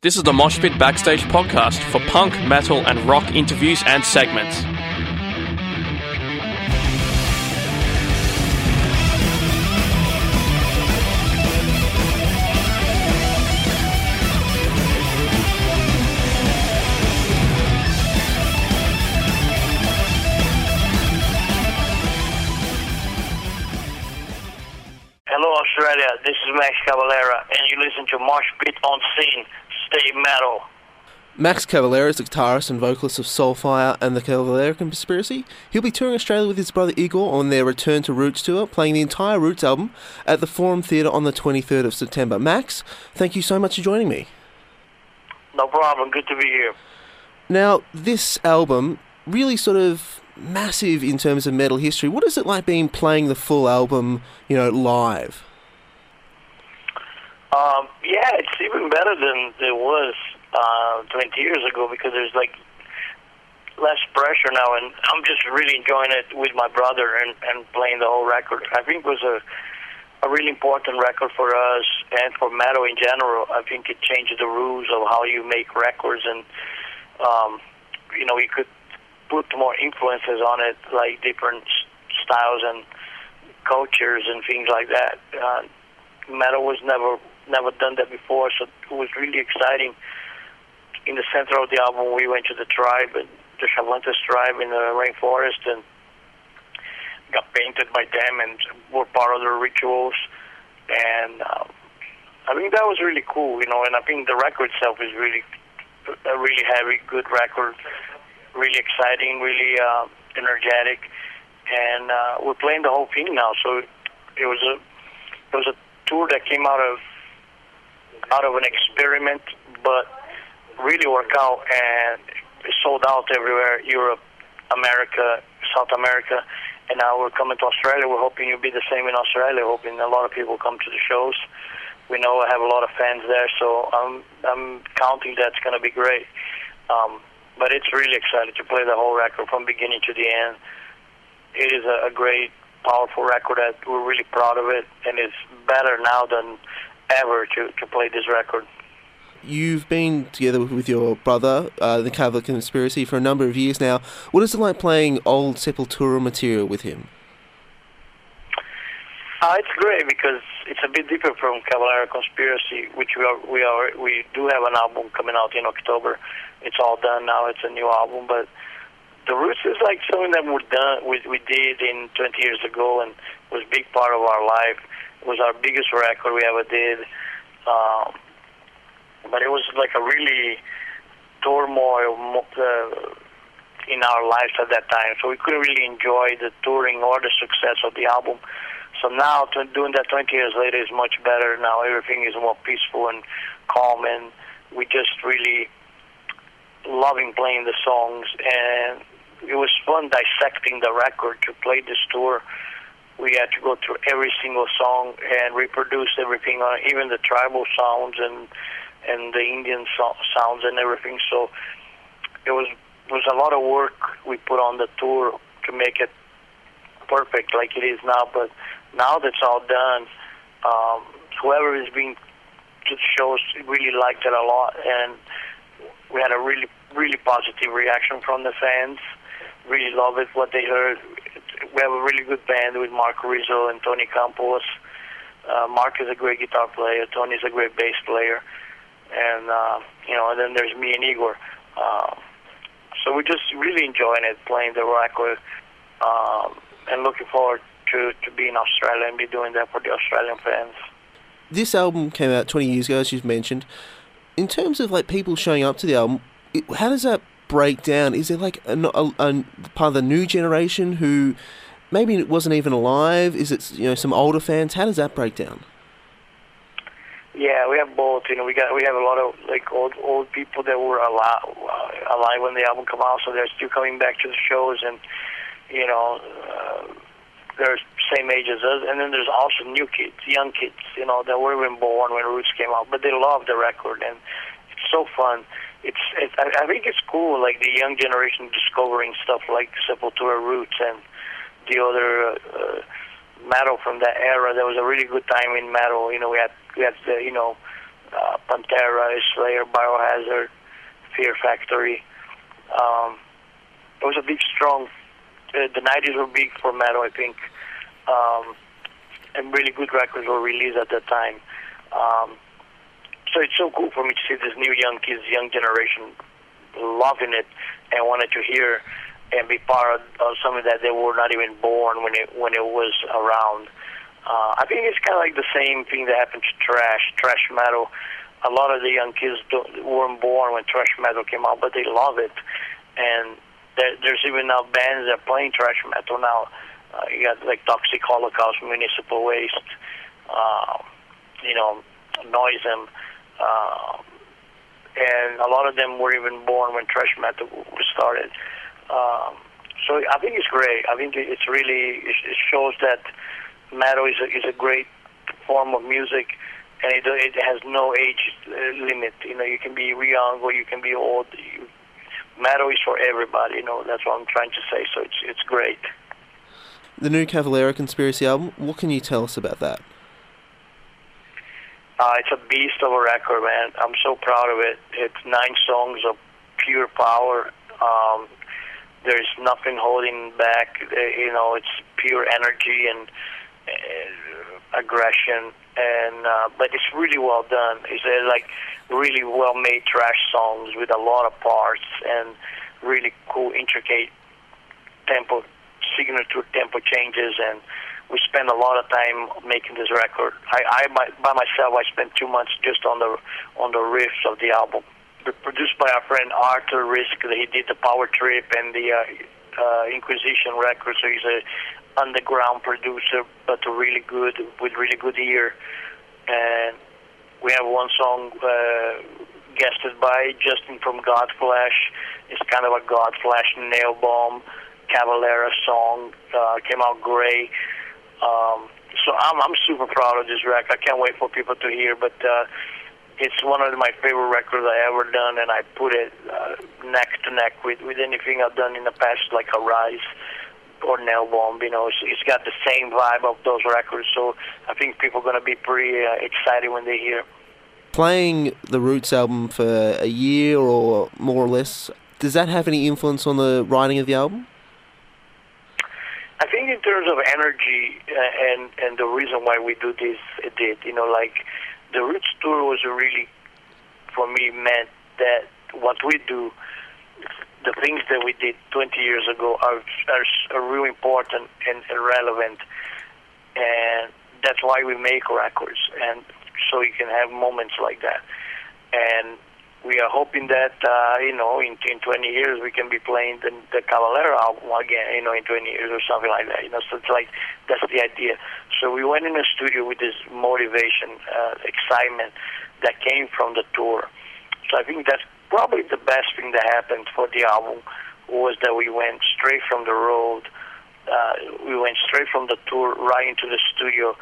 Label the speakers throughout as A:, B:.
A: This is the Mosh Pit Backstage podcast for punk, metal, and rock interviews and segments.
B: Hello, Australia. This is Max Cavalera, and you listen to Mosh Pit on SYN. Stay metal.
C: Max Cavalera is the guitarist and vocalist of Soulfly and the Cavalera Conspiracy. He'll be touring Australia with his brother Igor on their Return to Roots tour, playing the entire Roots album at the Forum Theatre on the 23rd of September. Max, thank you so much for joining me.
B: No problem. Good to be here.
C: Now, this album really sort of massive in terms of metal history. What is it like being playing the full album, you know, live?
B: Um, yeah, it's even better than it was uh, 20 years ago because there's like less pressure now, and I'm just really enjoying it with my brother and, and playing the whole record. I think it was a a really important record for us and for metal in general. I think it changed the rules of how you make records, and um, you know, you could put more influences on it, like different styles and cultures and things like that. Uh, metal was never never done that before, so it was really exciting. In the center of the album, we went to the tribe, and the Xavantes tribe in the rainforest, and got painted by them, and were part of their rituals. And uh, I think that was really cool, you know. And I think the record itself is really a really heavy, good record, really exciting, really uh, energetic, and uh, we're playing the whole thing now. So it was a it was a tour that came out of out of an experiment, but really worked out and sold out everywhere, Europe, America, South America, and now we're coming to Australia. We're hoping it'll be the same in Australia. Hoping a lot of people come to the shows. We know I have a lot of fans there, so I'm I'm counting that's going to be great. Um, but it's really exciting to play the whole record from beginning to the end. It is a, a great, powerful record that we're really proud of it, and it's better now than ever to, to play this record.
C: You've been together with your brother, uh, the Cavalera Conspiracy, for a number of years now. What is it like playing old Sepultura material with him?
B: Uh, it's great because it's a bit different from Cavalera Conspiracy, which we are we are we do have an album coming out in October. It's all done now. It's a new album, but the Roots is like something that we're done we we did in 20 years ago and was a big part of our life. Was our biggest record we ever did. Um, but it was like a really turmoil uh, in our lives at that time, so we couldn't really enjoy the touring or the success of the album. So now, doing that 20 years later is much better. Now everything is more peaceful and calm, and we just really loving playing the songs. And it was fun dissecting the record to play this tour. We had to go through every single song and reproduce everything on even the tribal sounds and and the Indian so- sounds and everything. So it was was a lot of work we put on the tour to make it perfect like it is now. But now that's all done, um, whoever is being to the shows really liked it a lot, and we had a really really positive reaction from the fans. Really love it what they heard. We have a really good band with Mark Rizzo and Tony Campos. Uh, Mark is a great guitar player. Tony is a great bass player, and uh, you know, and then there's me and Igor. Uh, so we're just really enjoying it, playing the record, um, and looking forward to to be in Australia and be doing that for the Australian fans.
C: This album came out 20 years ago, as you've mentioned. In terms of like people showing up to the album, it, how does that break down? Is there like a, a, a part of the new generation who maybe it wasn't even alive? Is it you know some older fans? How does that break down?
B: Yeah, we have both. You know, we got we have a lot of like old old people that were alive uh, alive when the album came out, so they're still coming back to the shows, and you know, uh, they're same age as us. And then there's also new kids, young kids, you know, that were even born when Roots came out, but they love the record, and it's so fun. It's, it's I, I think it's cool, like the young generation discovering stuff like Sepultura Roots and the other. Uh, metal from that era. There was a really good time in metal. You know, we had we had the, you know uh, Pantera, Slayer, Biohazard, Fear Factory. Um, it was a big, strong. Uh, the '90s were big for metal, I think, um, and really good records were released at that time. Um, so it's so cool for me to see this new young kids, young generation, loving it and wanted to hear and be part of, something that they were not even born when it when it was around. Uh, I think it's kind of like the same thing that happened to trash, trash metal. A lot of the young kids don't, weren't born when trash metal came out, but they love it. And there, there's even now bands that are playing trash metal now. Uh, you got like Toxic Holocaust, Municipal Waste, uh, you know, Noisem. Uh, and a lot of them were even born when thrash metal was started. Um, so I think it's great. I think it's really it shows that metal is a, is a great form of music, and it it has no age limit. You know, you can be young or you can be old. You, metal is for everybody. You know, that's what I'm trying to say. So it's it's great.
C: The new Cavalera Conspiracy album. What can you tell us about that?
B: Uh, it's a beast of a record, man. I'm so proud of it. It's nine songs of pure power. Um, there's nothing holding back. Uh, you know, it's pure energy and uh, aggression, and uh, but it's really well done. It's uh, like really well made thrash songs with a lot of parts and really cool, intricate tempo, signature tempo changes and we spent a lot of time making this record. I, I by, by myself, I spent two months just on the on the riffs of the album. Produced by our friend Arthur Rizk, he did the Power Trip and the uh, uh, Inquisition record. So he's a underground producer, but really good with really good ear. And we have one song uh, guested by Justin from Godflesh. It's kind of a Godflesh nail bomb Cavalera song. Uh, came out great. Um, so I'm I'm super proud of this record. I can't wait for people to hear. But uh, it's one of my favorite records I ever done, and I put it uh, neck to neck with with anything I've done in the past, like Arise or Nail Bomb. You know, it's, it's got the same vibe of those records. So I think people are to be pretty uh, excited when they hear.
C: Playing the Roots album for a year or more or less, does that have any influence on the writing of the album?
B: I think in terms of energy uh, and and the reason why we do this, it did. You know, like the Roots tour was really, for me, meant that what we do, the things that we did 20 years ago are are, are really important and, relevant, and that's why we make records, and so you can have moments like that, and we are hoping that uh, you know in, in 20 years we can be playing the, the Cavalera album again. You know, in 20 years or something like that. You know, so it's like that's the idea. So we went in the studio with this motivation, uh, excitement that came from the tour. So I think that's probably the best thing that happened for the album was that we went straight from the road. Uh, we went straight from the tour right into the studio,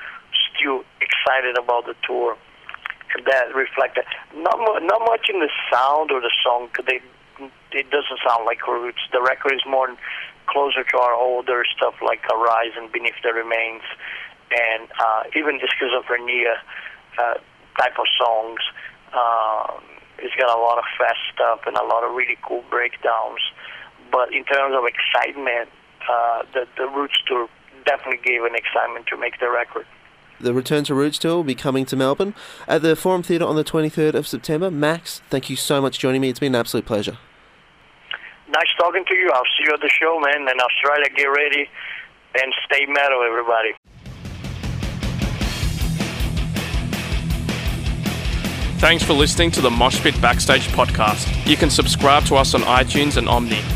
B: still excited about the tour that reflect that. Not not much in the sound or the song. They it doesn't sound like Roots. The record is more closer to our older stuff like Arise and Beneath the Remains, and uh, even the Schizophrenia uh, type of songs. Um, it's got a lot of fast stuff and a lot of really cool breakdowns. But in terms of excitement, uh, the the Roots tour definitely gave an excitement to make the record.
C: The Return to Roots tour will be coming to Melbourne at the Forum Theatre on the 23rd of September. Max, thank you so much for joining me. It's been an absolute pleasure.
B: Nice talking to you. I'll see you at the show, man. And Australia, get ready and stay metal, everybody.
A: Thanks for listening to the Moshpit Backstage podcast. You can subscribe to us on iTunes and Omny.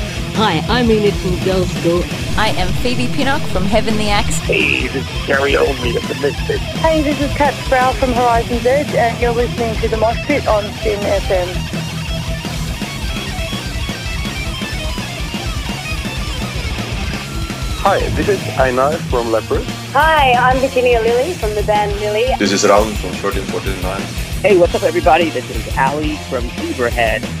D: Hi, I'm Enid from Girlschool.
E: I am Phoebe Pinnock from Heaven the Axe.
F: Hey, this is Gary Oldmead of the Misfits.
G: Hey, this is Kat Sproul from Horizon's Edge, and you're listening to The Mosh Pit on SYN FM.
F: Hi, this is Einar from Leprous.
H: Hi, I'm Virginia Lilly from the band Lily.
I: This is Raul from 1449.
J: Hey, what's up, everybody? This is Ali from Zebrahead.